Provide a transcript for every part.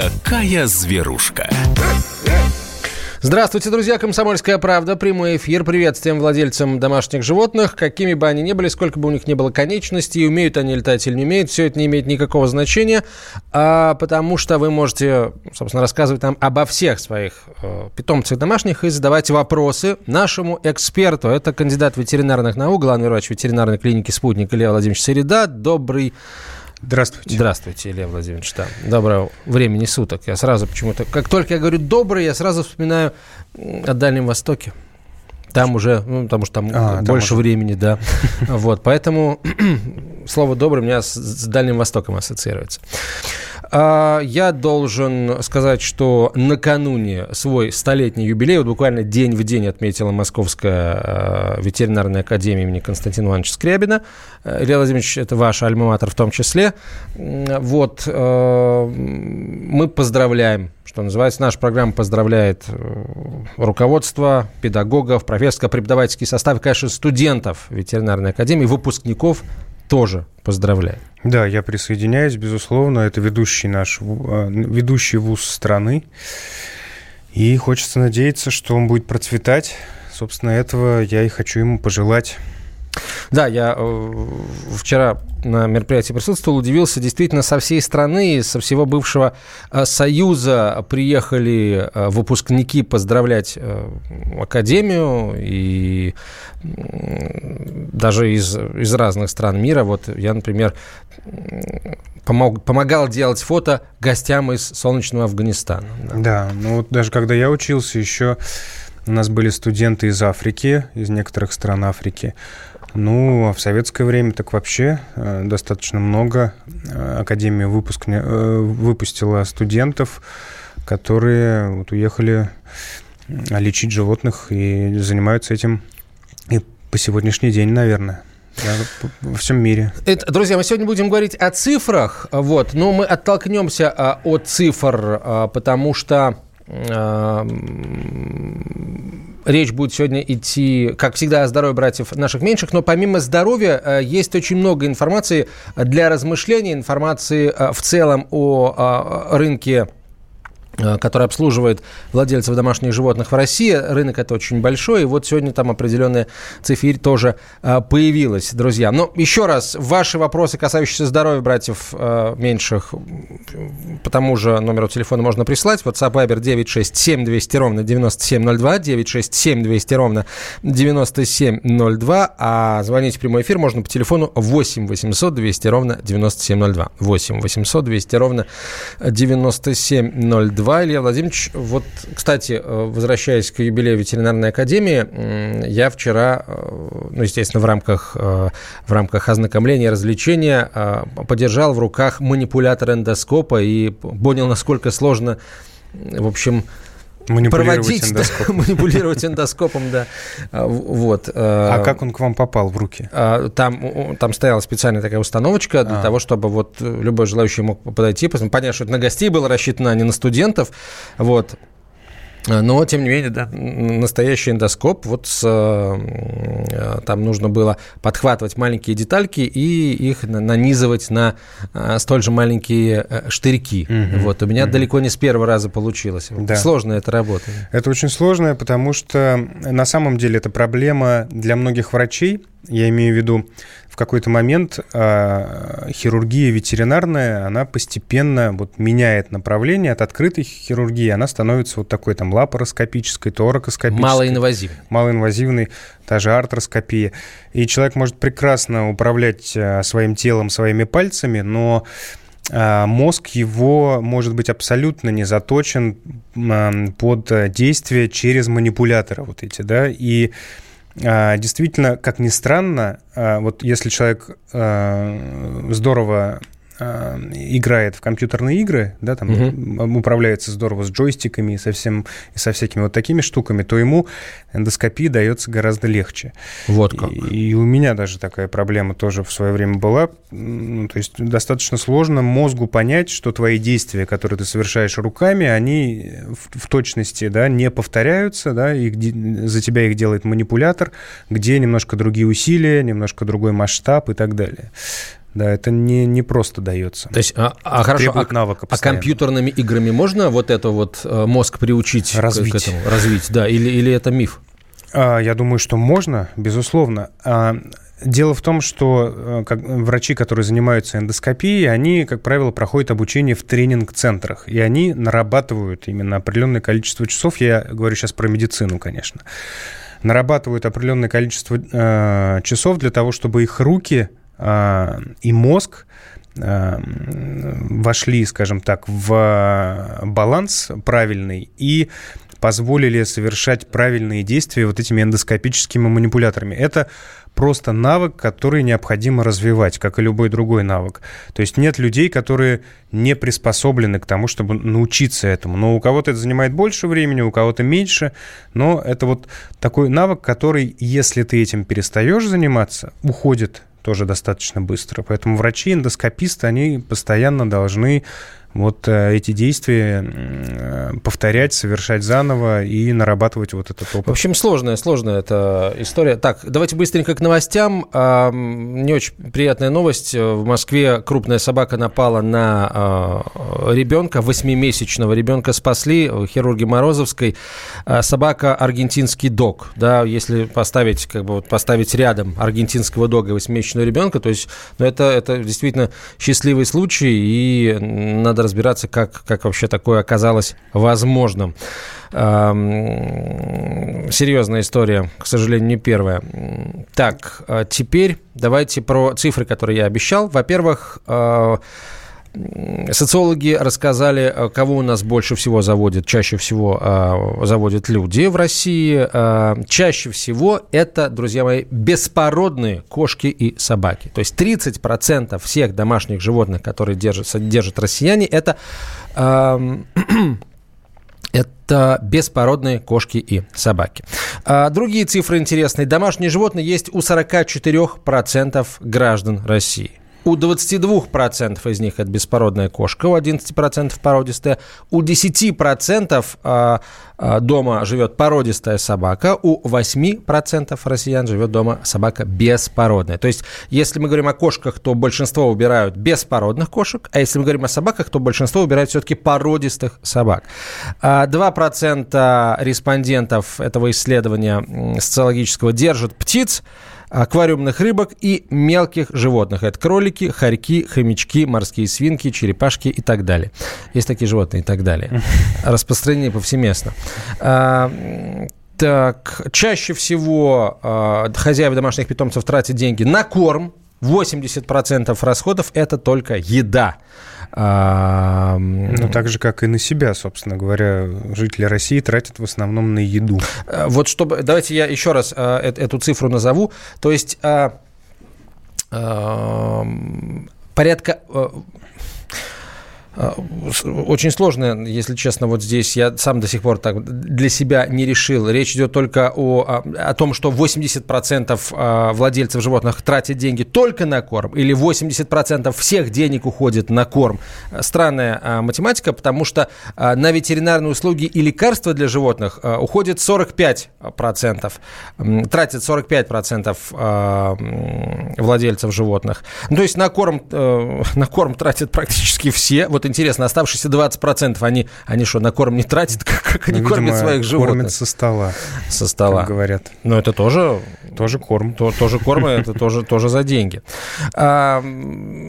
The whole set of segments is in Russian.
такая зверушка. Здравствуйте, друзья. Комсомольская правда. Прямой эфир. Привет всем владельцам домашних животных. Какими бы они ни были, сколько бы у них ни было конечностей, умеют они летать или не умеют, все это не имеет никакого значения, а, потому что вы можете, собственно, рассказывать нам обо всех своих э, питомцах домашних и задавать вопросы нашему эксперту. Это кандидат ветеринарных наук, главный врач ветеринарной клиники «Спутник» Илья Владимирович Середа. Добрый Здравствуйте. Здравствуйте, Илья Владимирович. Да. Доброго времени суток. Я сразу почему-то... Как только я говорю «добрый», я сразу вспоминаю о Дальнем Востоке. Там уже, ну, потому что там а, больше там уже... времени, да. Вот, поэтому слово «добрый» у меня с, с Дальним Востоком ассоциируется. А, я должен сказать, что накануне свой столетний юбилей, вот буквально день в день отметила Московская а, ветеринарная академия имени Константина Ивановича Скрябина. Э, Илья Владимирович, это ваш альма-матер в том числе. Вот, э, мы поздравляем что называется, наша программа поздравляет э, руководство, педагогов, профессорско-преподавательский состав конечно, студентов ветеринарной академии, выпускников тоже поздравляю. Да, я присоединяюсь, безусловно. Это ведущий наш, а, ведущий вуз страны. И хочется надеяться, что он будет процветать. Собственно, этого я и хочу ему пожелать. Да, я э, вчера на мероприятии присутствовал, удивился. Действительно, со всей страны, со всего бывшего э, Союза приехали э, выпускники поздравлять Академию и даже из, из разных стран мира. Вот я, например, помог, помогал делать фото гостям из солнечного Афганистана. Да, да ну вот даже когда я учился, еще у нас были студенты из Африки, из некоторых стран Африки. Ну, а в советское время так вообще э, достаточно много. Э, Академия выпуск, э, выпустила студентов, которые вот уехали лечить животных и занимаются этим и по сегодняшний день, наверное. Да, во всем мире. Это, друзья, мы сегодня будем говорить о цифрах, вот, но мы оттолкнемся а, от цифр, а, потому что речь будет сегодня идти, как всегда, о здоровье братьев наших меньших, но помимо здоровья э, есть очень много информации для размышления, информации э, в целом о рынке Э, который обслуживает владельцев домашних животных в России. Рынок это очень большой, и вот сегодня там определенная цифирь тоже э, появилась, друзья. Но еще раз, ваши вопросы, касающиеся здоровья братьев э, меньших, по тому же номеру телефона можно прислать. WhatsApp Viber 967 200 ровно 9702, 967 200 ровно 9702, а звонить в прямой эфир можно по телефону 8 800 200 ровно 9702. 8 800 200 ровно 9702. 2. Илья Владимирович, вот, кстати, э, возвращаясь к юбилею ветеринарной академии, я вчера, э, ну, естественно, в рамках, э, в рамках ознакомления развлечения подержал в руках манипулятор эндоскопа и понял, насколько сложно, в общем, проводить, эндоскопом. Да, манипулировать эндоскопом, да. А, вот. А как он к вам попал в руки? А, там, там стояла специальная такая установочка для а. того, чтобы вот любой желающий мог подойти, понять, что это на гостей было рассчитано, а не на студентов. Вот. Но, тем не менее, да, настоящий эндоскоп, вот с, э, там нужно было подхватывать маленькие детальки и их нанизывать на э, столь же маленькие э, штырьки. Угу, вот, у меня угу. далеко не с первого раза получилось. Да. Сложная эта работа. Это очень сложная, потому что на самом деле это проблема для многих врачей. Я имею в виду какой-то момент э, хирургия ветеринарная, она постепенно вот меняет направление от открытой хирургии, она становится вот такой там лапароскопической, торакоскопической. Малоинвазивной. Малоинвазивной, та же артроскопия. И человек может прекрасно управлять э, своим телом, своими пальцами, но а, мозг его может быть абсолютно не заточен под действие через манипуляторы вот эти, да, и а, действительно, как ни странно, а, вот если человек а, здорово играет в компьютерные игры, да, там угу. управляется здорово с джойстиками и со, всем, и со всякими вот такими штуками, то ему эндоскопия дается гораздо легче. Вот как. И, и у меня даже такая проблема тоже в свое время была. Ну, то есть достаточно сложно мозгу понять, что твои действия, которые ты совершаешь руками, они в, в точности да, не повторяются, да, их, за тебя их делает манипулятор, где немножко другие усилия, немножко другой масштаб и так далее. Да, это не, не просто дается. То есть, а, а хорошо, а, навыка а компьютерными играми можно вот это вот э, мозг приучить развить. к этому? Развить, да, или, или это миф? А, я думаю, что можно, безусловно. А, дело в том, что э, как, врачи, которые занимаются эндоскопией, они, как правило, проходят обучение в тренинг-центрах, и они нарабатывают именно определенное количество часов. Я говорю сейчас про медицину, конечно. Нарабатывают определенное количество э, часов для того, чтобы их руки и мозг а, вошли, скажем так, в баланс правильный и позволили совершать правильные действия вот этими эндоскопическими манипуляторами. Это просто навык, который необходимо развивать, как и любой другой навык. То есть нет людей, которые не приспособлены к тому, чтобы научиться этому. Но у кого-то это занимает больше времени, у кого-то меньше. Но это вот такой навык, который, если ты этим перестаешь заниматься, уходит тоже достаточно быстро. Поэтому врачи, эндоскописты, они постоянно должны вот э, эти действия э, повторять, совершать заново и нарабатывать вот этот опыт. В общем, сложная, сложная эта история. Так, давайте быстренько к новостям. Не очень приятная новость. В Москве крупная собака напала на а, ребенка, восьмимесячного ребенка спасли, хирурги Морозовской. А, собака аргентинский дог. Да, если поставить, как бы, поставить рядом аргентинского дога и восьмимесячного ребенка, то есть ну, это, это действительно счастливый случай, и надо надо разбираться, как, как вообще такое оказалось возможным. Серьезная история, к сожалению, не первая. Так, а теперь давайте про цифры, которые я обещал. Во-первых, а, Социологи рассказали, э, кого у нас больше всего заводят, чаще всего э, заводят люди в России. Э, чаще всего это, друзья мои, беспородные кошки и собаки. То есть 30% всех домашних животных, которые держат, держат россияне, это... Э, это беспородные кошки и собаки. А другие цифры интересные. Домашние животные есть у 44% граждан России. У 22% из них это беспородная кошка, у 11% породистая, у 10% а, а, дома живет породистая собака, у 8% россиян живет дома собака беспородная. То есть, если мы говорим о кошках, то большинство убирают беспородных кошек, а если мы говорим о собаках, то большинство убирают все-таки породистых собак. 2% а, респондентов этого исследования социологического держат птиц, аквариумных рыбок и мелких животных. Это кролики, хорьки, хомячки, морские свинки, черепашки и так далее. Есть такие животные и так далее. Распространение повсеместно. А, так, чаще всего э, хозяева домашних питомцев тратят деньги на корм. 80% расходов – это только еда. Ну, так же, как и на себя, собственно говоря, жители России тратят в основном на еду. Э, вот чтобы... Давайте я еще раз э, эту цифру назову. То есть э, порядка а, очень сложно, если честно, вот здесь я сам до сих пор так для себя не решил. Речь идет только о, о том, что 80% а, владельцев животных тратят деньги только на корм, или 80% всех денег уходит на корм. Странная а, математика, потому что на ветеринарные услуги и лекарства для животных уходит 45%, тратят 45% владельцев животных. Ну, то есть на корм, э, на корм тратят практически все. Вот интересно, оставшиеся 20% они, они что, на корм не тратят? Как, как они ну, кормят своих животных? кормят со стола. Со стола. Как говорят. Но это тоже... Тоже корм. То, тоже корм, это тоже, тоже за деньги. А,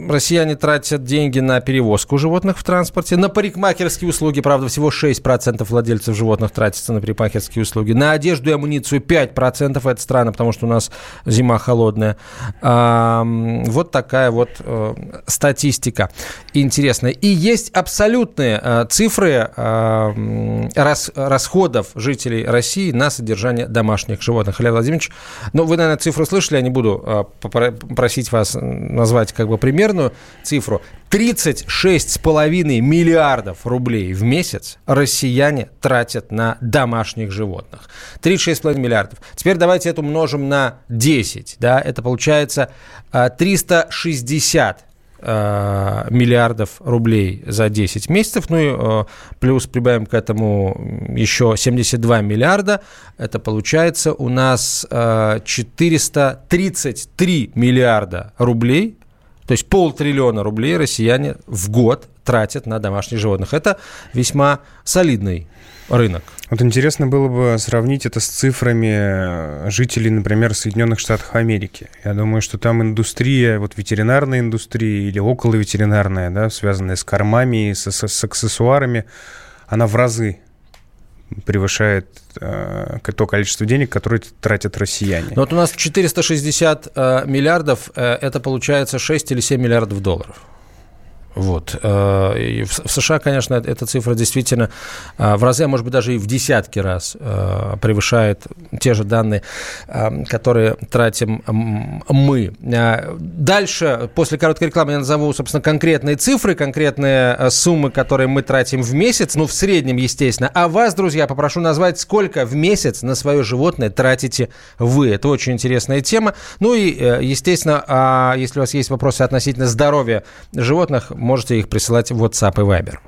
россияне тратят деньги на перевозку животных в транспорте, на парикмахерские услуги, правда, всего 6% владельцев животных тратится на парикмахерские услуги, на одежду и амуницию 5%, это странно, потому что у нас зима холодная. А, вот такая вот э, статистика интересная. И есть абсолютные э, цифры э, рас, расходов жителей России на содержание домашних животных. Илья Владимирович, ну, вы, наверное, цифру слышали, я не буду э, просить вас назвать как бы примерную цифру. 36,5 миллиардов рублей в месяц россияне тратят на домашних животных. 36,5 миллиардов. Теперь давайте это умножим на 10. Да? Это получается 360 Э, миллиардов рублей за 10 месяцев. Ну и э, плюс прибавим к этому еще 72 миллиарда. Это получается у нас 433 э, миллиарда рублей То есть полтриллиона рублей россияне в год тратят на домашних животных. Это весьма солидный рынок. Вот интересно было бы сравнить это с цифрами жителей, например, Соединенных Штатов Америки. Я думаю, что там индустрия, вот ветеринарная индустрия или около ветеринарная, да, связанная с кормами и с, с, с аксессуарами, она в разы превышает э, то количество денег, которое тратят россияне. Но вот у нас 460 э, миллиардов, э, это получается 6 или 7 миллиардов долларов. Вот. Э, в США, конечно, эта цифра действительно э, в разы, а может быть, даже и в десятки раз э, превышает те же данные, которые тратим мы. Дальше, после короткой рекламы, я назову, собственно, конкретные цифры, конкретные суммы, которые мы тратим в месяц, ну, в среднем, естественно. А вас, друзья, попрошу назвать, сколько в месяц на свое животное тратите вы. Это очень интересная тема. Ну и, естественно, а если у вас есть вопросы относительно здоровья животных, можете их присылать в WhatsApp и Viber.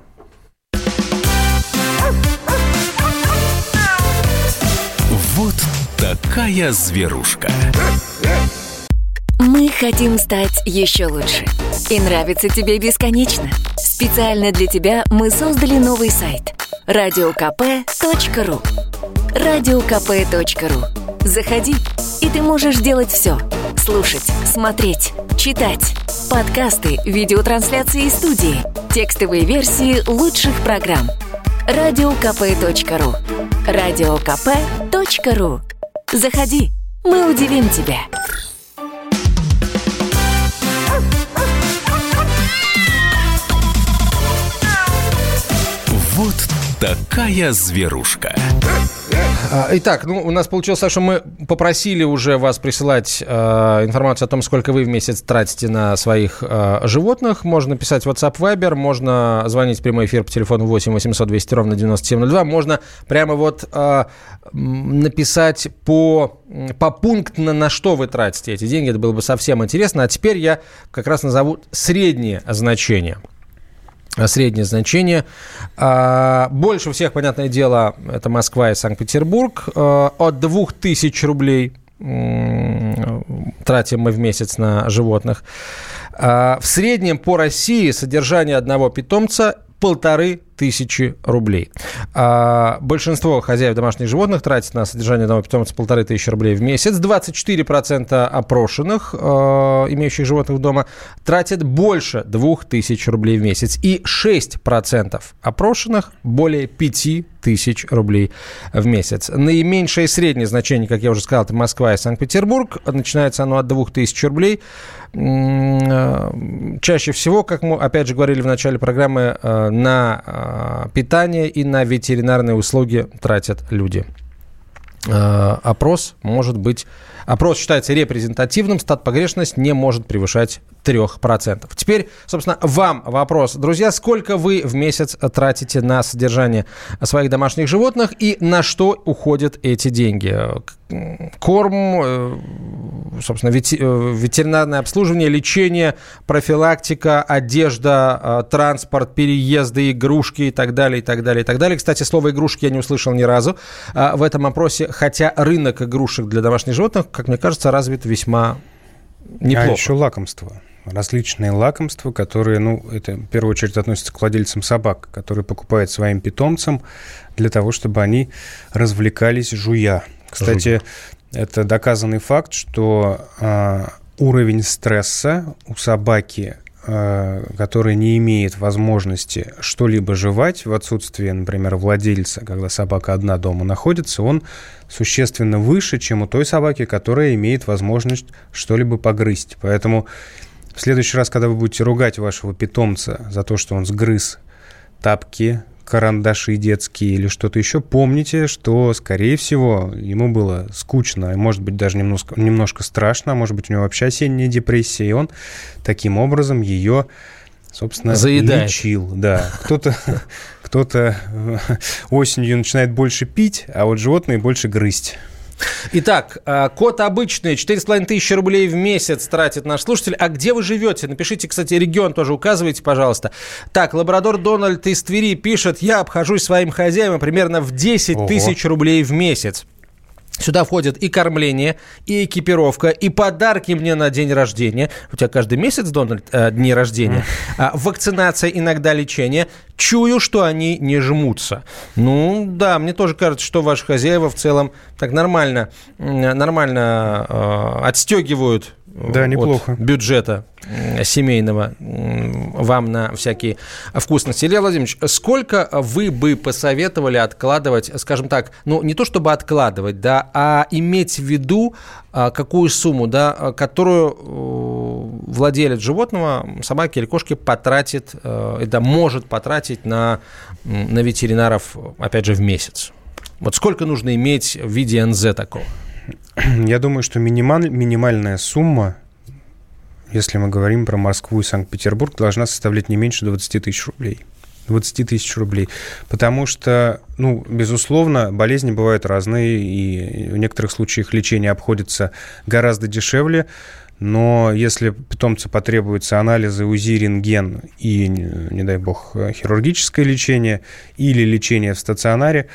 Вот такая зверушка. Мы хотим стать еще лучше. И нравится тебе бесконечно. Специально для тебя мы создали новый сайт – радиокп.ру радиокп.ру Заходи, и ты можешь делать все – Слушать, смотреть, читать. Подкасты, видеотрансляции студии. Текстовые версии лучших программ. Радиокп.ру Радиокп.ру Заходи, мы удивим тебя. Вот такая зверушка. А, итак, ну, у нас получилось так, что мы попросили уже вас присылать э, информацию о том, сколько вы в месяц тратите на своих э, животных. Можно писать WhatsApp Viber, можно звонить в прямой эфир по телефону 8 800 200 ровно 9702. Можно прямо вот э, написать по, по пунктно, на что вы тратите эти деньги. Это было бы совсем интересно. А теперь я как раз назову среднее значение – среднее значение. А, больше всех, понятное дело, это Москва и Санкт-Петербург. А, от 2000 рублей тратим мы в месяц на животных. А, в среднем по России содержание одного питомца полторы тысячи рублей. А большинство хозяев домашних животных тратит на содержание одного питомца полторы тысячи рублей в месяц. 24% опрошенных, э, имеющих животных дома, тратят больше двух тысяч рублей в месяц. И 6% опрошенных более пяти тысяч рублей в месяц. Наименьшее среднее значение, как я уже сказал, это Москва и Санкт-Петербург. Начинается оно от 2000 рублей. Э, чаще всего, как мы опять же говорили в начале программы, э, э, питание и на ветеринарные услуги тратят люди. Опрос может быть... Опрос считается репрезентативным, стат погрешность не может превышать 3%. Теперь, собственно, вам вопрос. Друзья, сколько вы в месяц тратите на содержание своих домашних животных и на что уходят эти деньги? Корм, э, собственно, э, ветеринарное обслуживание, лечение, профилактика, одежда, э, транспорт, переезды, игрушки и так далее, и так далее, и так далее. Кстати, слово игрушки я не услышал ни разу в этом опросе, хотя рынок игрушек для домашних животных, как мне кажется, развит весьма а неплохо. А еще лакомство различные лакомства, которые, ну, это в первую очередь относятся к владельцам собак, которые покупают своим питомцам для того, чтобы они развлекались жуя. Кстати, Жуя. это доказанный факт, что э, уровень стресса у собаки Э, который не имеет возможности что-либо жевать в отсутствие, например, владельца, когда собака одна дома находится, он существенно выше, чем у той собаки, которая имеет возможность что-либо погрызть. Поэтому в следующий раз, когда вы будете ругать вашего питомца за то, что он сгрыз тапки, карандаши детские или что-то еще, помните, что, скорее всего, ему было скучно, и, может быть, даже немножко, немножко страшно, а может быть, у него вообще осенняя депрессия, и он таким образом ее, собственно, Заедает. лечил. Да, кто-то кто-то осенью начинает больше пить, а вот животные больше грызть. Итак, э, код обычный, 4,5 тысячи рублей в месяц тратит наш слушатель. А где вы живете? Напишите, кстати, регион тоже указывайте, пожалуйста. Так, Лабрадор Дональд из Твери пишет, я обхожусь своим хозяином примерно в 10 тысяч рублей в месяц. Сюда входит и кормление, и экипировка, и подарки мне на день рождения. У тебя каждый месяц, Дональд, э, дни рождения. А, вакцинация, иногда лечение. Чую, что они не жмутся. Ну, да, мне тоже кажется, что ваши хозяева в целом так нормально, нормально э, отстегивают да, неплохо. от бюджета семейного вам на всякие вкусности. Илья Владимирович, сколько вы бы посоветовали откладывать, скажем так, ну не то чтобы откладывать, да, а иметь в виду а, какую сумму, да, которую э, владелец животного, собаки или кошки потратит, э, да, может потратить на, на ветеринаров, опять же, в месяц? Вот сколько нужно иметь в виде НЗ такого? Я думаю, что минималь, минимальная сумма, если мы говорим про Москву и Санкт-Петербург, должна составлять не меньше 20 тысяч рублей. 20 тысяч рублей. Потому что, ну, безусловно, болезни бывают разные, и в некоторых случаях лечение обходится гораздо дешевле. Но если питомцу потребуются анализы УЗИ, рентген и, не дай бог, хирургическое лечение или лечение в стационаре,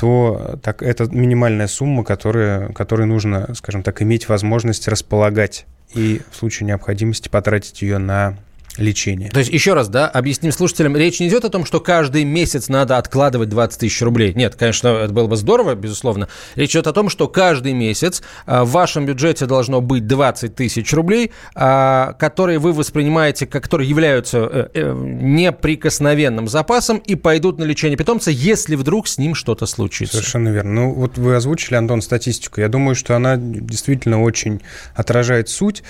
то так, это минимальная сумма, которая, которой нужно, скажем так, иметь возможность располагать и в случае необходимости потратить ее на лечения. То есть, еще раз, да, объясним слушателям, речь не идет о том, что каждый месяц надо откладывать 20 тысяч рублей. Нет, конечно, это было бы здорово, безусловно. Речь идет о том, что каждый месяц а, в вашем бюджете должно быть 20 тысяч рублей, а, которые вы воспринимаете, которые являются э, э, неприкосновенным запасом и пойдут на лечение питомца, если вдруг с ним что-то случится. Совершенно верно. Ну, вот вы озвучили, Антон, статистику. Я думаю, что она действительно очень отражает суть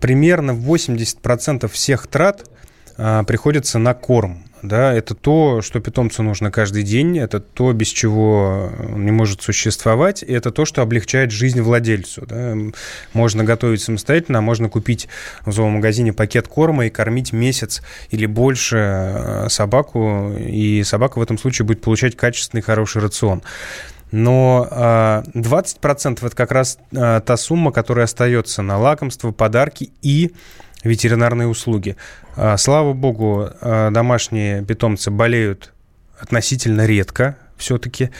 примерно 80% всех трат а, приходится на корм. Да, это то, что питомцу нужно каждый день, это то, без чего он не может существовать, и это то, что облегчает жизнь владельцу. Да. Можно готовить самостоятельно, а можно купить в зоомагазине пакет корма и кормить месяц или больше а, собаку, и собака в этом случае будет получать качественный хороший рацион но 20% а, это как раз а, та сумма, которая остается на лакомство, подарки и ветеринарные услуги. А, слава богу, домашние питомцы болеют относительно редко все-таки.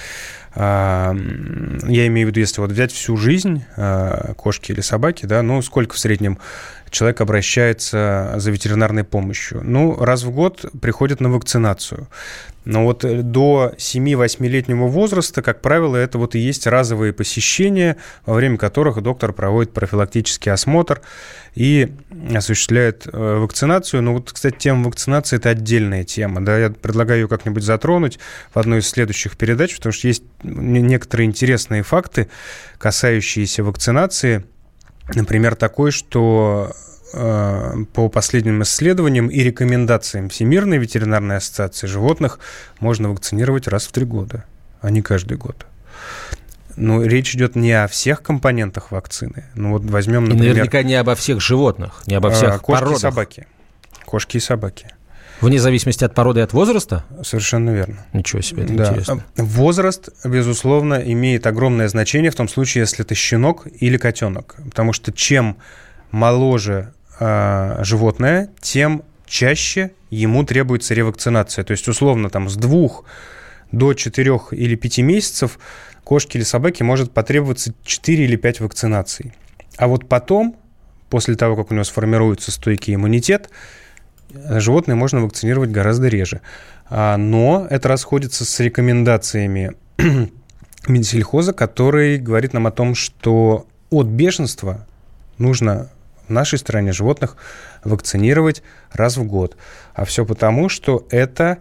Я имею в виду, если вот взять всю жизнь кошки или собаки, да, ну сколько в среднем человек обращается за ветеринарной помощью? Ну, раз в год приходит на вакцинацию. Но вот э, до 7-8-летнего возраста, как правило, это вот и есть разовые посещения, во время которых доктор проводит профилактический осмотр и осуществляет э, вакцинацию. Ну вот, кстати, тема вакцинации – это отдельная тема. Да? Я предлагаю ее как-нибудь затронуть в одной из следующих передач, потому что есть некоторые интересные факты, касающиеся вакцинации – Например, такой, что э, по последним исследованиям и рекомендациям Всемирной ветеринарной ассоциации животных можно вакцинировать раз в три года, а не каждый год. Но речь идет не о всех компонентах вакцины. Ну вот возьмем, например... И наверняка не обо всех животных, не обо всех а, кошки породах. и собаки. Кошки и собаки. Вне зависимости от породы и от возраста? Совершенно верно. Ничего себе, это да. интересно. Возраст, безусловно, имеет огромное значение в том случае, если это щенок или котенок. Потому что чем моложе э, животное, тем чаще ему требуется ревакцинация. То есть, условно, там с двух до четырех или пяти месяцев кошке или собаке может потребоваться 4 или 5 вакцинаций. А вот потом, после того, как у него сформируется стойкий иммунитет, животное можно вакцинировать гораздо реже. А, но это расходится с рекомендациями Минсельхоза, который говорит нам о том, что от бешенства нужно в нашей стране животных вакцинировать раз в год. А все потому, что это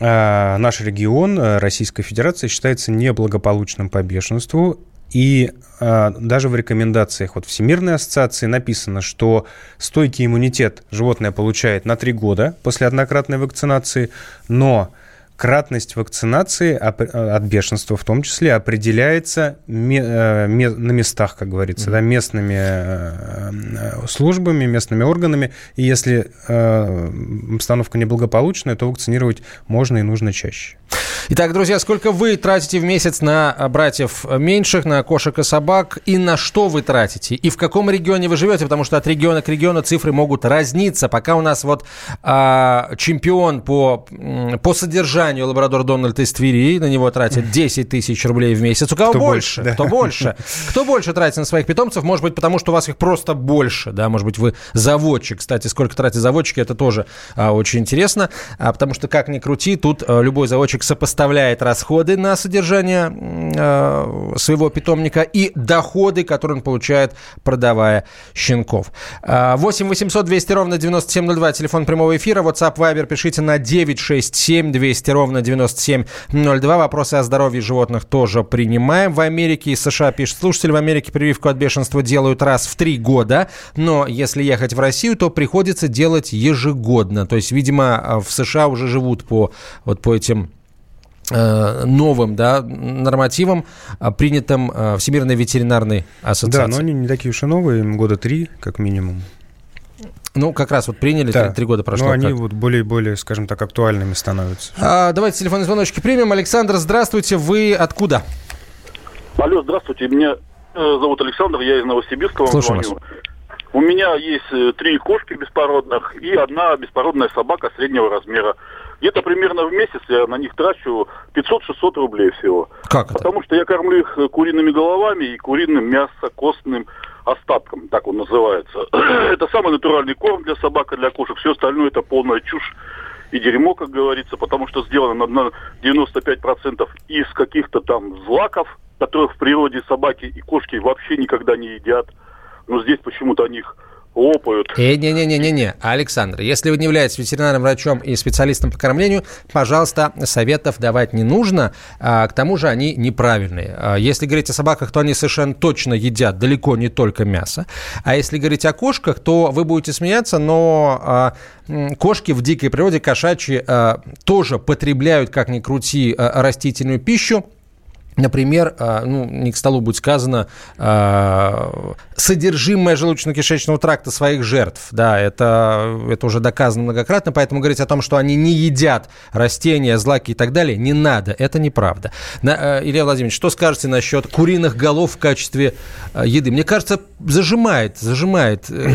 а, наш регион Российской Федерации считается неблагополучным по бешенству, и э, даже в рекомендациях вот Всемирной ассоциации написано, что стойкий иммунитет животное получает на 3 года после однократной вакцинации, но кратность вакцинации от бешенства в том числе определяется э, на местах, как говорится, да, местными э, э, службами, местными органами. И если обстановка неблагополучная, то вакцинировать можно и нужно чаще. Итак, друзья, сколько вы тратите в месяц на братьев меньших, на кошек и собак, и на что вы тратите? И в каком регионе вы живете? Потому что от региона к региону цифры могут разниться. Пока у нас вот а, чемпион по, по содержанию лабрадор Дональд из Твери, на него тратят 10 тысяч рублей в месяц. У кого Кто больше? больше да. Кто больше? Кто больше тратит на своих питомцев? Может быть, потому что у вас их просто больше, да? Может быть, вы заводчик. Кстати, сколько тратят заводчики, это тоже а, очень интересно. А, потому что, как ни крути, тут а, любой заводчик сопоставляет расходы на содержание э, своего питомника и доходы, которые он получает, продавая щенков. 8 800 200 ровно 9702, телефон прямого эфира, WhatsApp, Viber, пишите на 967 200 ровно 9702. Вопросы о здоровье животных тоже принимаем. В Америке и США, пишет слушатель, в Америке прививку от бешенства делают раз в три года, но если ехать в Россию, то приходится делать ежегодно. То есть, видимо, в США уже живут по, вот по этим Э, новым да, нормативам, а, принятым э, Всемирной ветеринарной ассоциацией. Да, но они не такие уж и новые, года три, как минимум. Ну, как раз вот приняли, да. три года прошло. Ну, они как? вот более-более, скажем так, актуальными становятся. А, давайте телефонные звоночки примем. Александр, здравствуйте, вы откуда? Алло, здравствуйте, меня э, зовут Александр, я из Новосибирска вам Слушаю звоню. Вас. У меня есть три кошки беспородных и одна беспородная собака среднего размера. Где-то примерно в месяц я на них трачу 500-600 рублей всего. Как это? Потому что я кормлю их куриными головами и куриным мясо-костным остатком, так он называется. это самый натуральный корм для собак и для кошек. Все остальное это полная чушь и дерьмо, как говорится, потому что сделано на 95% из каких-то там злаков, которых в природе собаки и кошки вообще никогда не едят. Но здесь почему-то о них лопают. Э, Не-не-не-не-не, Александр, если вы не являетесь ветеринарным врачом и специалистом по кормлению, пожалуйста, советов давать не нужно, а, к тому же они неправильные. А, если говорить о собаках, то они совершенно точно едят далеко не только мясо. А если говорить о кошках, то вы будете смеяться, но а, кошки в дикой природе, кошачьи, тоже потребляют, как ни крути, растительную пищу, Например, а, ну, не к столу будет сказано, а, содержимое желудочно-кишечного тракта своих жертв. Да, это, это уже доказано многократно, поэтому говорить о том, что они не едят растения, злаки и так далее, не надо. Это неправда. На, Илья Владимирович, что скажете насчет куриных голов в качестве еды? Мне кажется, зажимает, зажимает э,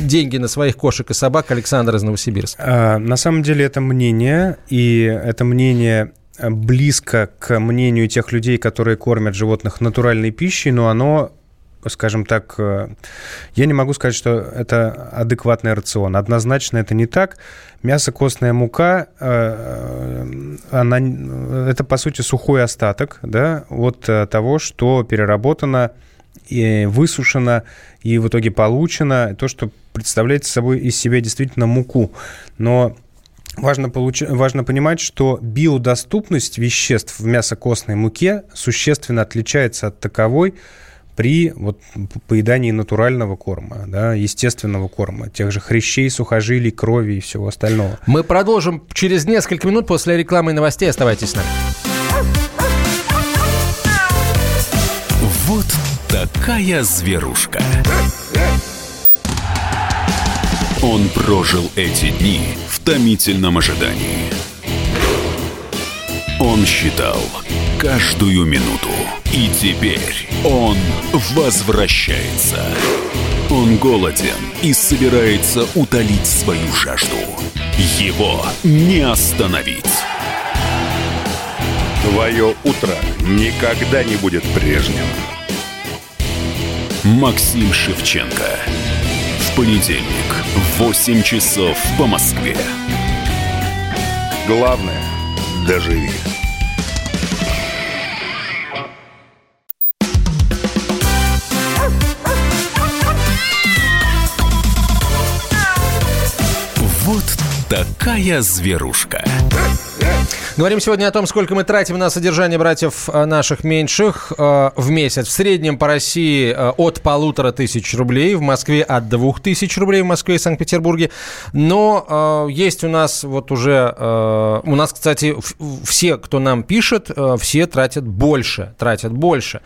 деньги на своих кошек и собак Александр из Новосибирска. На самом деле это мнение, и это мнение близко к мнению тех людей, которые кормят животных натуральной пищей, но оно скажем так, э, я не могу сказать, что это адекватный рацион. Однозначно это не так. Мясо, костная мука, э, она, это, по сути, сухой остаток да, от того, что переработано и высушено, и в итоге получено то, что представляет собой из себя действительно муку. Но Важно, получ... Важно понимать, что биодоступность веществ в мясокостной муке существенно отличается от таковой при вот, поедании натурального корма, да, естественного корма, тех же хрящей, сухожилий, крови и всего остального. Мы продолжим через несколько минут после рекламы и новостей. Оставайтесь с нами. Вот такая зверушка. Он прожил эти дни томительном ожидании. Он считал каждую минуту. И теперь он возвращается. Он голоден и собирается утолить свою жажду. Его не остановить. Твое утро никогда не будет прежним. Максим Шевченко. Понедельник в 8 часов по Москве. Главное – доживи. Вот такая зверушка. Говорим сегодня о том, сколько мы тратим на содержание братьев э, наших меньших э, в месяц. В среднем по России э, от полутора тысяч рублей, в Москве от двух тысяч рублей, в Москве и Санкт-Петербурге. Но есть у нас вот уже... У нас, кстати, все, кто нам пишет, все тратят больше. Тратят больше.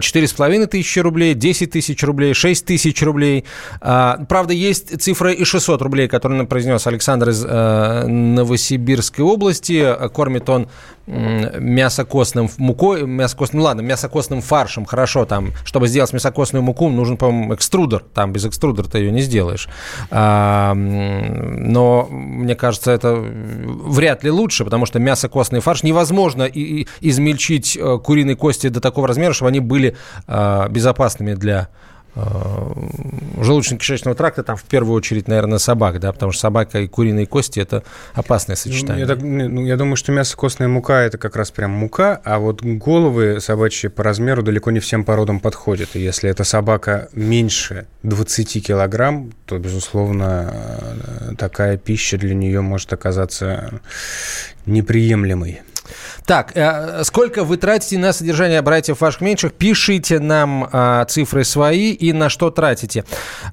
Четыре с половиной тысячи рублей, 10 тысяч рублей, 6 тысяч рублей. Правда, есть цифра и 600 рублей, которую нам произнес Александр из Новосибирской области. Корм кормит он мясокостным мукой, мясокостным, ну ладно, мясокостным фаршем, хорошо, там, чтобы сделать мясокостную муку, нужен, по-моему, экструдер, там без экструдера ты ее не сделаешь. А, но, мне кажется, это вряд ли лучше, потому что мясокостный фарш невозможно и, измельчить э, куриные кости до такого размера, чтобы они были а, безопасными для желудочно-кишечного тракта, там в первую очередь, наверное, собак, да, потому что собака и куриные кости – это опасное сочетание. Я, так, ну, я думаю, что мясо-костная мука – это как раз прям мука, а вот головы собачьи по размеру далеко не всем породам подходят. И если эта собака меньше 20 килограмм, то, безусловно, э, такая пища для нее может оказаться неприемлемой. Так, э, сколько вы тратите на содержание братьев ваших меньших? Пишите нам э, цифры свои и на что тратите.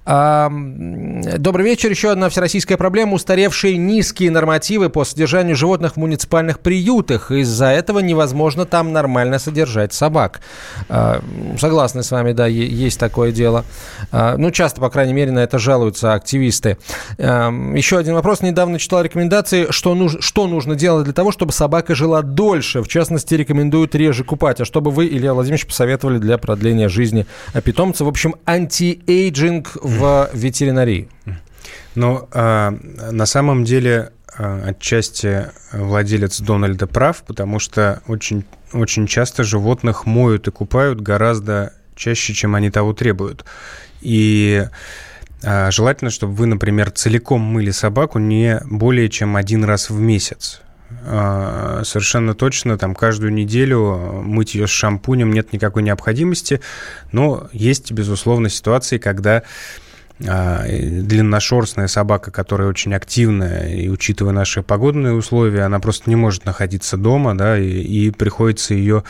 Добрый вечер. Еще одна всероссийская проблема. Устаревшие низкие нормативы по содержанию животных в муниципальных приютах. Из-за этого невозможно там нормально содержать собак. Э, согласны с вами, да, есть такое дело. Э, ну, часто, по крайней мере, на это жалуются активисты. Еще один вопрос. Недавно читал рекомендации, что, нуж- что нужно делать для того, чтобы собака жила дольше больше. В частности, рекомендуют реже купать. А что бы вы, Илья Владимирович, посоветовали для продления жизни питомца? В общем, anti-aging в ветеринарии. Ну, а, на самом деле, а, отчасти владелец Дональда прав, потому что очень, очень часто животных моют и купают гораздо чаще, чем они того требуют. И а, желательно, чтобы вы, например, целиком мыли собаку не более чем один раз в месяц. А, совершенно точно там каждую неделю мыть ее с шампунем нет никакой необходимости, но есть, безусловно, ситуации, когда а, длинношерстная собака, которая очень активная, и учитывая наши погодные условия, она просто не может находиться дома, да, и, и приходится ее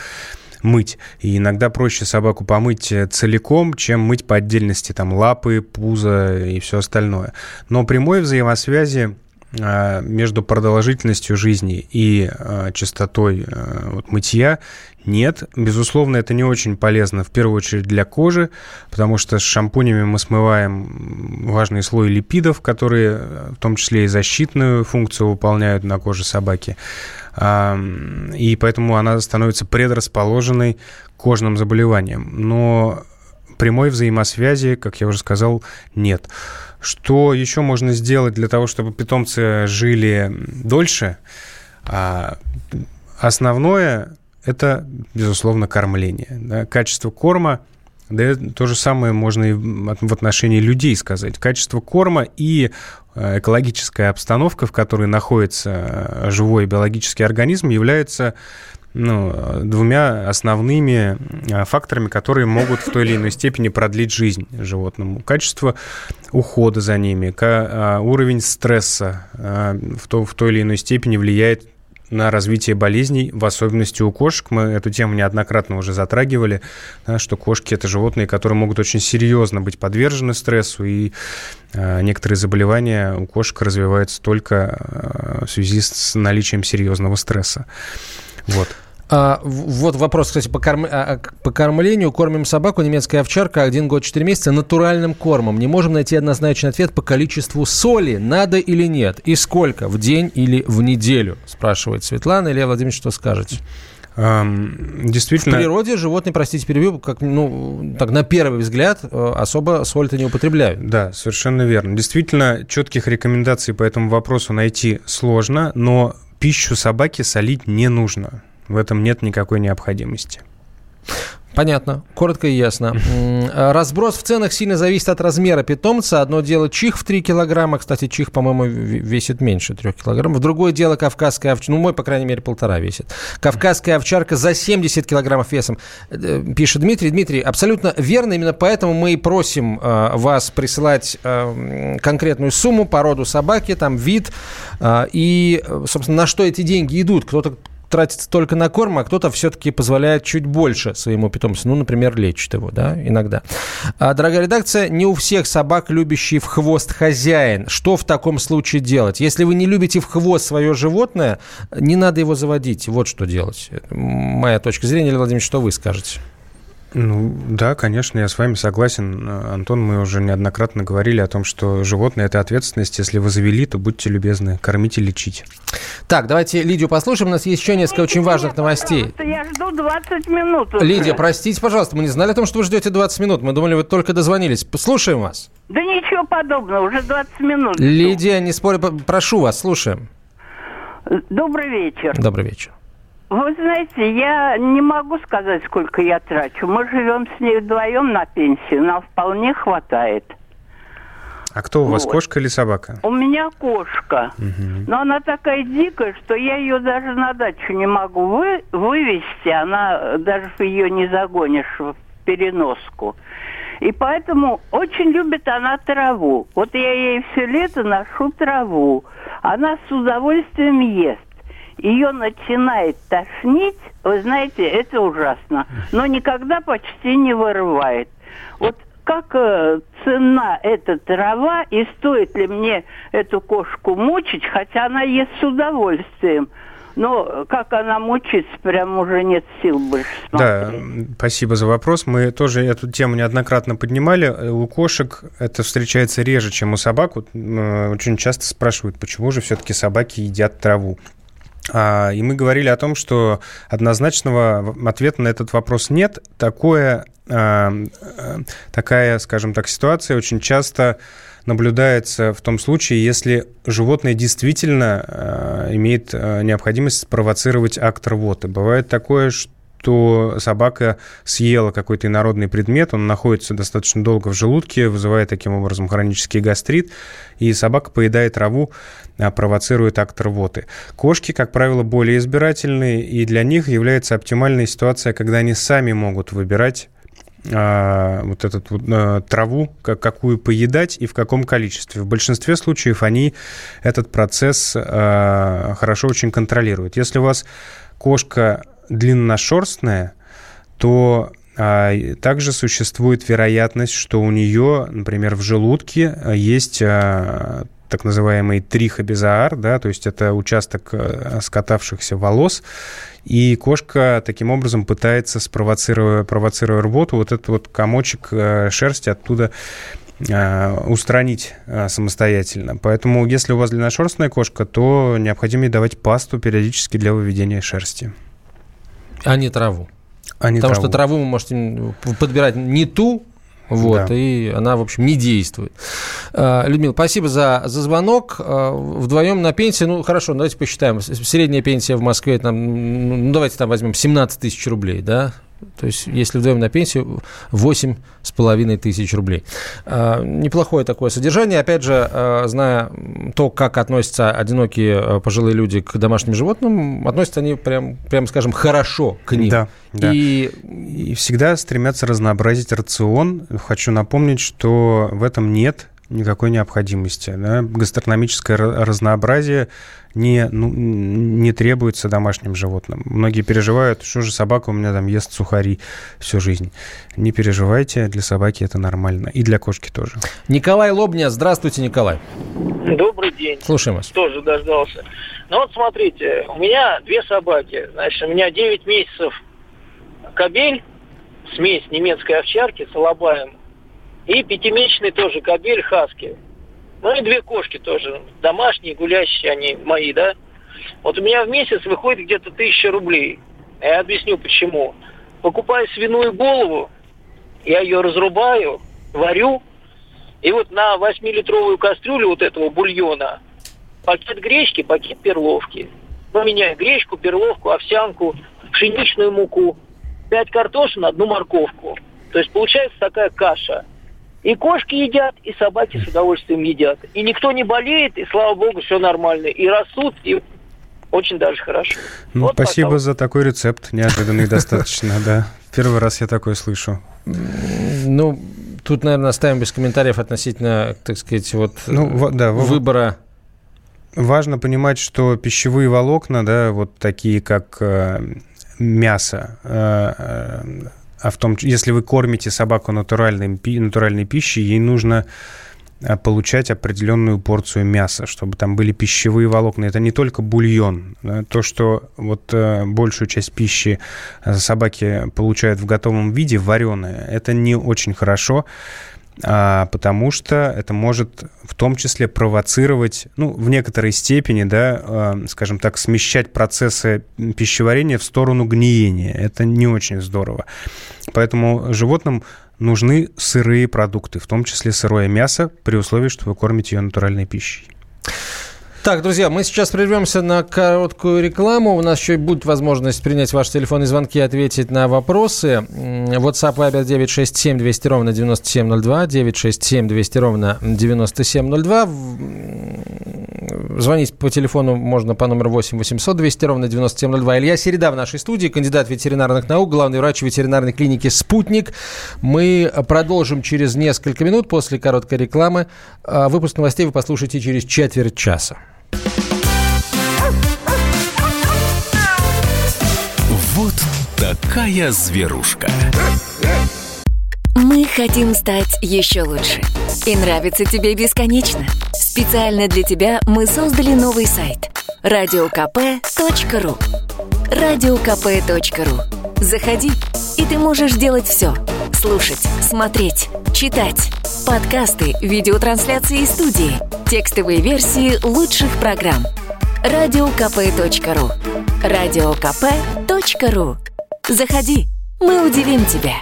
мыть. И иногда проще собаку помыть целиком, чем мыть по отдельности там лапы, пузо и все остальное. Но прямой взаимосвязи между продолжительностью жизни и а, частотой а, вот, мытья нет. Безусловно, это не очень полезно, в первую очередь для кожи, потому что с шампунями мы смываем важный слой липидов, которые в том числе и защитную функцию выполняют на коже собаки. И поэтому она становится предрасположенной к кожным заболеваниям. Но прямой взаимосвязи, как я уже сказал, нет. Что еще можно сделать для того, чтобы питомцы жили дольше? А, основное – это, безусловно, кормление. Качество корма – да то же самое можно и в отношении людей сказать. Качество корма и э, экологическая обстановка, в которой находится э, живой биологический организм, является ну, двумя основными а, факторами, которые могут в той или иной степени продлить жизнь животному. Качество ухода за ними, а, уровень стресса а, в, то, в той или иной степени влияет на развитие болезней, в особенности у кошек. Мы эту тему неоднократно уже затрагивали, да, что кошки – это животные, которые могут очень серьезно быть подвержены стрессу, и э, некоторые заболевания у кошек развиваются только э, в связи с наличием серьезного стресса. Вот. А, вот вопрос, кстати, по, корм... А, а, по кормлению. Кормим собаку, немецкая овчарка, один год, четыре месяца, натуральным кормом. Не можем найти однозначный ответ по количеству соли, надо или нет, и сколько, в день или в неделю, спрашивает Светлана. Илья Владимирович, что скажете? Действительно. В природе животные, простите, перебью, как, ну, так на первый взгляд э, особо соль-то не употребляют. Да, совершенно верно. Действительно, четких рекомендаций по этому вопросу найти сложно, но пищу собаки солить не нужно. В этом нет никакой необходимости. Понятно, коротко и ясно. Разброс в ценах сильно зависит от размера питомца. Одно дело чих в 3 килограмма. Кстати, чих, по-моему, весит меньше 3 килограммов. Другое дело кавказская овчарка. Ну, мой, по крайней мере, полтора весит. Кавказская овчарка за 70 килограммов весом. Э, пишет Дмитрий. Дмитрий, абсолютно верно. Именно поэтому мы и просим э, вас присылать э, конкретную сумму, породу собаки, там вид. Э, и, собственно, на что эти деньги идут. Кто-то тратится только на корм, а кто-то все-таки позволяет чуть больше своему питомцу. Ну, например, лечит его, да, иногда. А, дорогая редакция, не у всех собак любящий в хвост хозяин. Что в таком случае делать? Если вы не любите в хвост свое животное, не надо его заводить. Вот что делать. Моя точка зрения, Илья Владимирович, что вы скажете? Ну, да, конечно, я с вами согласен. Антон, мы уже неоднократно говорили о том, что животное – это ответственность. Если вы завели, то будьте любезны, кормите, лечить. Так, давайте Лидию послушаем. У нас есть еще несколько очень важных новостей. Я жду 20 минут. Уже. Лидия, простите, пожалуйста, мы не знали о том, что вы ждете 20 минут. Мы думали, вы только дозвонились. Слушаем вас. Да ничего подобного, уже 20 минут. Лидия, не спорю, прошу вас, слушаем. Добрый вечер. Добрый вечер. Вы знаете, я не могу сказать, сколько я трачу. Мы живем с ней вдвоем на пенсии, нам вполне хватает. А кто у вас, вот. кошка или собака? У меня кошка. Угу. Но она такая дикая, что я ее даже на дачу не могу вы, вывести. Она даже ее не загонишь в переноску. И поэтому очень любит она траву. Вот я ей все лето ношу траву. Она с удовольствием ест ее начинает тошнить, вы знаете, это ужасно. Но никогда почти не вырывает. Вот как э, цена эта трава и стоит ли мне эту кошку мучить, хотя она ест с удовольствием. Но как она мучится, прям уже нет сил больше смотреть. Да, спасибо за вопрос. Мы тоже эту тему неоднократно поднимали. У кошек это встречается реже, чем у собак. Э, очень часто спрашивают, почему же все-таки собаки едят траву. А, и мы говорили о том, что однозначного ответа на этот вопрос нет. Такое, а, такая, скажем так, ситуация очень часто наблюдается в том случае, если животное действительно а, имеет необходимость спровоцировать акт рвоты. Бывает такое, что то собака съела какой-то инородный предмет, он находится достаточно долго в желудке, вызывает таким образом хронический гастрит, и собака поедает траву, а, провоцирует акт рвоты. Кошки, как правило, более избирательные, и для них является оптимальная ситуация, когда они сами могут выбирать а, вот эту вот, а, траву, как, какую поедать и в каком количестве. В большинстве случаев они этот процесс хорошо очень контролируют. Если у вас кошка длинношерстная, то а, также существует вероятность, что у нее, например, в желудке а, есть а, так называемый трихобизаар, да, то есть это участок а, скатавшихся волос, и кошка таким образом пытается, спровоцируя, провоцируя рвоту, вот этот вот комочек а, шерсти оттуда устранить самостоятельно. Поэтому, если у вас длинношерстная кошка, то необходимо давать пасту периодически для выведения шерсти. А не траву. А не Потому траву. что траву вы можете подбирать не ту, вот, да. и она, в общем, не действует. А, Людмила, спасибо за, за звонок. А, вдвоем на пенсии, ну, хорошо, давайте посчитаем. Средняя пенсия в Москве, там, ну, давайте там возьмем 17 тысяч рублей, да? То есть, если вдвоем на пенсию, 8 с половиной тысяч рублей. А, неплохое такое содержание. Опять же, а, зная то, как относятся одинокие а, пожилые люди к домашним животным, относятся они, прям, прям скажем, хорошо к ним. Да, да. И... И всегда стремятся разнообразить рацион. Хочу напомнить, что в этом нет никакой необходимости. Да? Гастрономическое разнообразие не, ну, не требуется домашним животным. Многие переживают, что же собака у меня там ест сухари всю жизнь. Не переживайте, для собаки это нормально. И для кошки тоже. Николай Лобня. Здравствуйте, Николай. Добрый день. Слушаем вас. Тоже дождался. Ну вот смотрите, у меня две собаки. Значит, у меня 9 месяцев кобель, смесь немецкой овчарки с алабаем, и пятимесячный тоже кобель хаски. Ну и две кошки тоже, домашние, гулящие они мои, да. Вот у меня в месяц выходит где-то тысяча рублей. Я объясню почему. Покупаю свиную голову, я ее разрубаю, варю, и вот на 8-литровую кастрюлю вот этого бульона пакет гречки, пакет перловки. Ну, меняю гречку, перловку, овсянку, пшеничную муку, 5 картошин, одну морковку. То есть получается такая каша – и кошки едят, и собаки с удовольствием едят. И никто не болеет, и слава богу, все нормально. И растут, и очень даже хорошо. Ну, вот спасибо пожалуйста. за такой рецепт, неожиданный достаточно, да. Первый раз я такой слышу. Ну, тут, наверное, оставим без комментариев относительно, так сказать, вот ну, да, выбора. Важно понимать, что пищевые волокна, да, вот такие как э, мясо, э, э а в том, если вы кормите собаку натуральной, натуральной пищей, ей нужно а, получать определенную порцию мяса, чтобы там были пищевые волокна. Это не только бульон. То, что вот э, большую часть пищи э, собаки получают в готовом виде, вареное, это не очень хорошо потому что это может в том числе провоцировать, ну, в некоторой степени, да, а, скажем так, смещать процессы пищеварения в сторону гниения. Это не очень здорово. Поэтому животным нужны сырые продукты, в том числе сырое мясо, при условии, что вы кормите ее натуральной пищей. Так, друзья, мы сейчас прервемся на короткую рекламу. У нас еще будет возможность принять ваши телефонные звонки и ответить на вопросы. WhatsApp Viber 967 200 ровно 9702, 967 200 ровно 9702. Звонить по телефону можно по номеру 8 800 200 ровно 9702. Илья Середа в нашей студии, кандидат ветеринарных наук, главный врач ветеринарной клиники «Спутник». Мы продолжим через несколько минут после короткой рекламы. А выпуск новостей вы послушаете через четверть часа. Вот такая зверушка. Мы хотим стать еще лучше. И нравится тебе бесконечно. Специально для тебя мы создали новый сайт радиокп.ру радиокп.ру Заходи, и ты можешь делать все. Слушать, смотреть, читать. Подкасты, видеотрансляции из студии, текстовые версии лучших программ. Радиокп.ру Радиокп.ру Заходи, мы удивим тебя.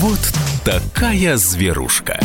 Вот такая зверушка.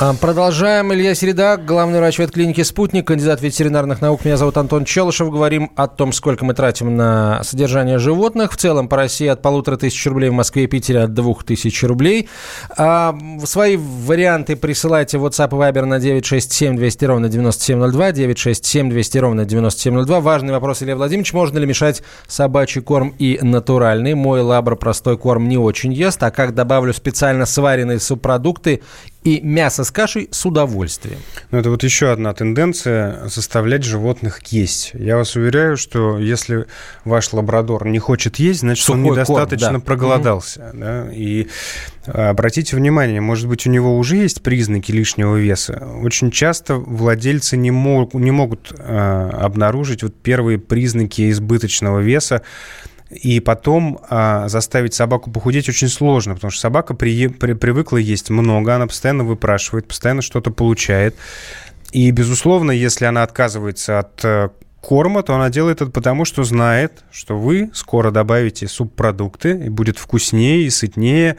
А, продолжаем. Илья Середа, главный врач ветклиники «Спутник», кандидат ветеринарных наук. Меня зовут Антон Челышев. Говорим о том, сколько мы тратим на содержание животных. В целом по России от полутора тысяч рублей, в Москве и Питере от двух тысяч рублей. А, свои варианты присылайте в WhatsApp и Viber на 967 200 ровно 9702, 967 200 ровно 9702. Важный вопрос, Илья Владимирович. Можно ли мешать собачий корм и натуральный? Мой лабр простой корм не очень ест, а как добавлю специально сваренные субпродукты и мясо с кашей с удовольствием. Ну, это вот еще одна тенденция заставлять животных есть. Я вас уверяю, что если ваш лабрадор не хочет есть, значит, Сухой он недостаточно корм, да. проголодался. Mm-hmm. Да? И а, обратите внимание, может быть, у него уже есть признаки лишнего веса. Очень часто владельцы не, мог, не могут э, обнаружить вот первые признаки избыточного веса, и потом а, заставить собаку похудеть очень сложно, потому что собака при, при, привыкла есть много, она постоянно выпрашивает, постоянно что-то получает. И, безусловно, если она отказывается от э, корма, то она делает это потому, что знает, что вы скоро добавите субпродукты, и будет вкуснее и сытнее,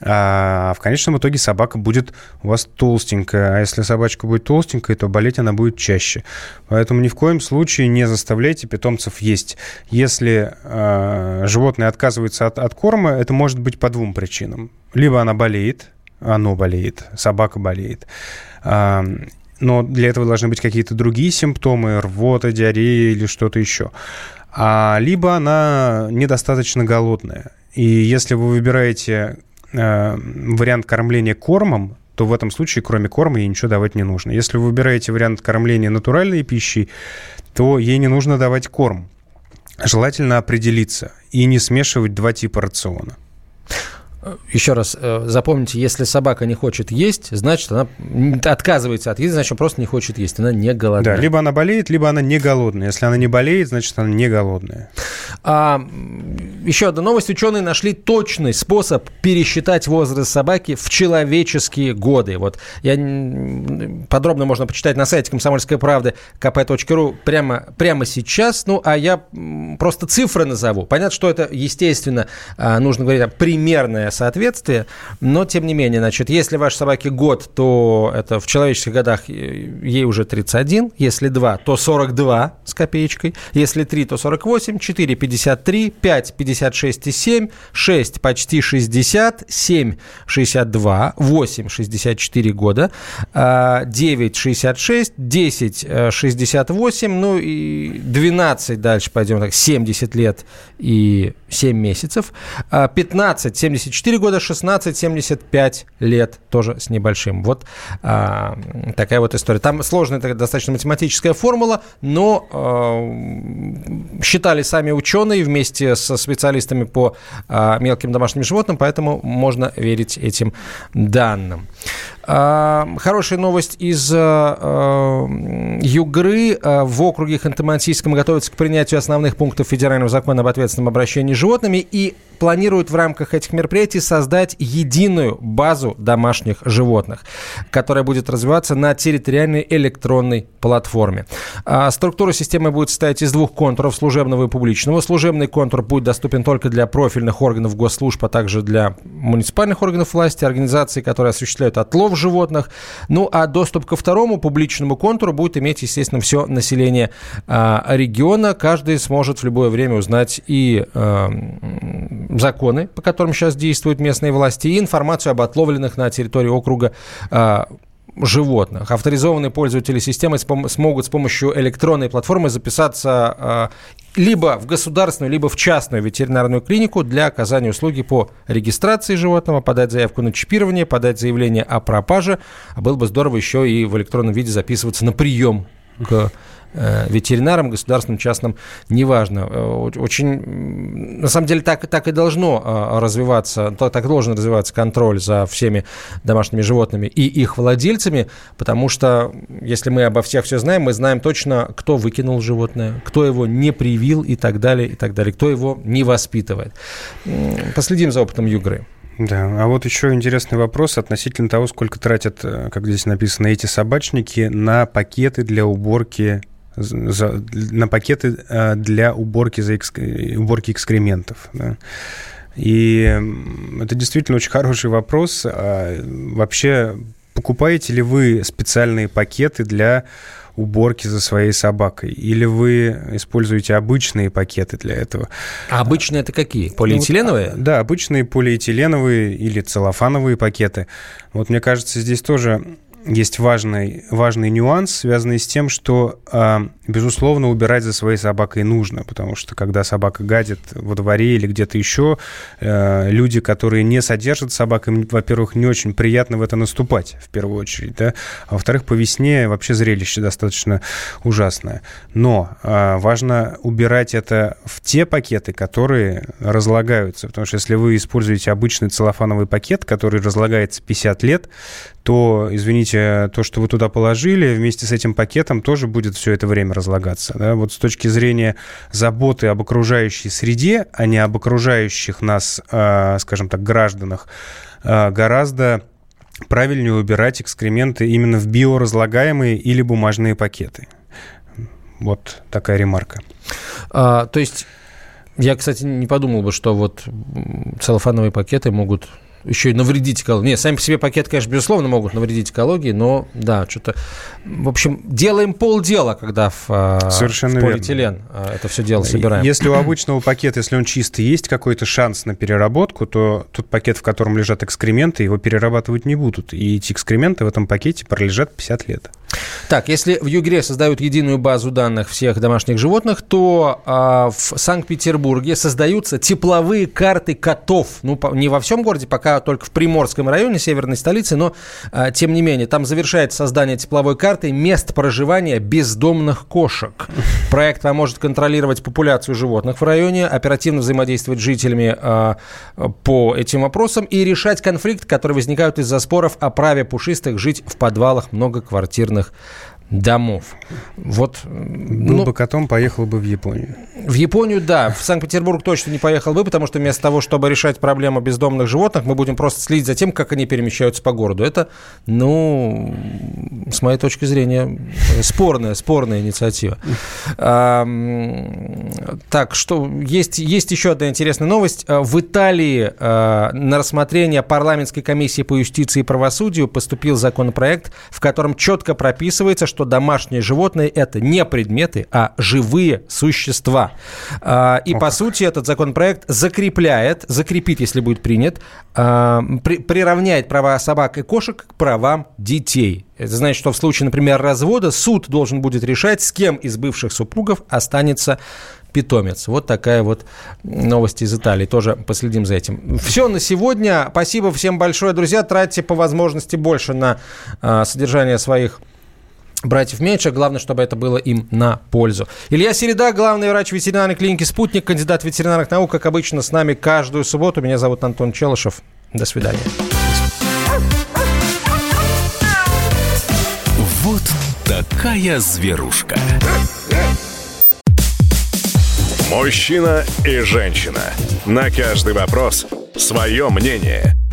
а в конечном итоге собака будет у вас толстенькая. А если собачка будет толстенькая, то болеть она будет чаще. Поэтому ни в коем случае не заставляйте питомцев есть. Если э, животное отказывается от, от корма, это может быть по двум причинам. Либо она болеет, оно болеет, собака болеет. А, но для этого должны быть какие-то другие симптомы, рвота, диарея или что-то еще. А, либо она недостаточно голодная. И если вы выбираете Э, вариант кормления кормом, то в этом случае, кроме корма, ей ничего давать не нужно. Если вы выбираете вариант кормления натуральной пищей, то ей не нужно давать корм. Желательно определиться и не смешивать два типа рациона. Еще раз, э, запомните, если собака не хочет есть, значит, она отказывается от еды, значит, она просто не хочет есть, она не голодная. Да, либо она болеет, либо она не голодная. Если она не болеет, значит, она не голодная. А, еще одна новость. Ученые нашли точный способ пересчитать возраст собаки в человеческие годы. Вот я подробно можно почитать на сайте комсомольской правды kp.ru прямо, прямо сейчас. Ну, а я просто цифры назову. Понятно, что это, естественно, а, нужно говорить о примерное соответствие, но тем не менее, значит, если вашей собаке год, то это в человеческих годах ей уже 31, если 2, то 42 с копеечкой, если 3, то 48, 4, 53, 5, 56,7, 6, почти 60, 7, 62, 8, 64 года, 9, 66, 10, 68, ну и 12 дальше пойдем так, 70 лет и 7 месяцев, 15, 74 4 года 16-75 лет, тоже с небольшим. Вот а, такая вот история. Там сложная такая достаточно математическая формула, но а, считали сами ученые вместе со специалистами по а, мелким домашним животным, поэтому можно верить этим данным. А, хорошая новость из а, Югры. А, в округе Ханты-Мансийском готовится к принятию основных пунктов федерального закона об ответственном обращении животными и планируют в рамках этих мероприятий создать единую базу домашних животных, которая будет развиваться на территориальной электронной платформе. Структура системы будет состоять из двух контуров, служебного и публичного. Служебный контур будет доступен только для профильных органов госслужб, а также для муниципальных органов власти, организаций, которые осуществляют отлов животных. Ну, а доступ ко второму публичному контуру будет иметь, естественно, все население а, региона. Каждый сможет в любое время узнать и а, законы, по которым сейчас действуют местные власти, и информацию об отловленных на территории округа а, животных. Авторизованные пользователи системы смогут с помощью электронной платформы записаться либо в государственную, либо в частную ветеринарную клинику для оказания услуги по регистрации животного, подать заявку на чипирование, подать заявление о пропаже. А было бы здорово еще и в электронном виде записываться на прием к ветеринарам, государственным, частным, неважно. Э, очень, на самом деле, так, так и должно э, развиваться, так должен развиваться контроль за всеми домашними животными и их владельцами, потому что, если мы обо всех все знаем, мы знаем точно, кто выкинул животное, кто его не привил и так далее, и так далее, кто его не воспитывает. Последим за опытом Югры. Да, а вот еще интересный вопрос относительно того, сколько тратят, как здесь написано, эти собачники на пакеты для уборки за, на пакеты э, для уборки, за экск... уборки экскрементов. Да. И это действительно очень хороший вопрос. А вообще, покупаете ли вы специальные пакеты для уборки за своей собакой? Или вы используете обычные пакеты для этого? А обычные это какие? Полиэтиленовые? Ну, да, обычные полиэтиленовые или целлофановые пакеты. Вот мне кажется, здесь тоже есть важный, важный нюанс, связанный с тем, что, а, безусловно, убирать за своей собакой нужно, потому что когда собака гадит во дворе или где-то еще, э, люди, которые не содержат собак, им, во-первых, не очень приятно в это наступать, в первую очередь, да, а во-вторых, по весне вообще зрелище достаточно ужасное. Но а, важно убирать это в те пакеты, которые разлагаются, потому что если вы используете обычный целлофановый пакет, который разлагается 50 лет, то, извините, то, что вы туда положили, вместе с этим пакетом тоже будет все это время разлагаться. Да? Вот с точки зрения заботы об окружающей среде, а не об окружающих нас, а, скажем так, гражданах, а, гораздо правильнее убирать экскременты именно в биоразлагаемые или бумажные пакеты. Вот такая ремарка. А, то есть я, кстати, не подумал бы, что вот целлофановые пакеты могут еще и навредить экологии. Нет, сами по себе пакеты, конечно, безусловно, могут навредить экологии, но да, что-то... В общем, делаем полдела, когда в, а, Совершенно в полиэтилен верно. А, это все дело собираем. Если у обычного пакета, если он чистый, есть какой-то шанс на переработку, то тот пакет, в котором лежат экскременты, его перерабатывать не будут. И эти экскременты в этом пакете пролежат 50 лет. Так, если в Югре создают единую базу данных всех домашних животных, то э, в Санкт-Петербурге создаются тепловые карты котов. Ну, по, не во всем городе, пока только в Приморском районе, северной столицы, но э, тем не менее, там завершается создание тепловой карты мест проживания бездомных кошек. Проект поможет контролировать популяцию животных в районе, оперативно взаимодействовать с жителями э, по этим вопросам и решать конфликты, которые возникают из-за споров о праве пушистых жить в подвалах многоквартирных частных домов. Вот, Был ну, бы котом, поехал бы в Японию. В Японию, да. В Санкт-Петербург точно не поехал бы, потому что вместо того, чтобы решать проблему бездомных животных, мы будем просто следить за тем, как они перемещаются по городу. Это, ну, с моей точки зрения, спорная, спорная инициатива. А, так, что есть, есть еще одна интересная новость. В Италии а, на рассмотрение парламентской комиссии по юстиции и правосудию поступил законопроект, в котором четко прописывается, что что домашние животные это не предметы, а живые существа. А, и, О, по как. сути, этот законопроект закрепляет, закрепит, если будет принят, а, приравняет права собак и кошек к правам детей. Это значит, что в случае, например, развода суд должен будет решать, с кем из бывших супругов останется питомец. Вот такая вот новость из Италии. Тоже последим за этим. Все на сегодня. Спасибо всем большое, друзья. Тратьте по возможности больше на э, содержание своих братьев меньше. Главное, чтобы это было им на пользу. Илья Середа, главный врач ветеринарной клиники «Спутник», кандидат ветеринарных наук, как обычно, с нами каждую субботу. Меня зовут Антон Челышев. До свидания. Вот такая зверушка. Мужчина и женщина. На каждый вопрос свое мнение.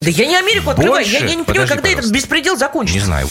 Да я не Америку открываю. Больше? Я, я не понимаю, когда пожалуйста. этот беспредел закончится. Не знаю.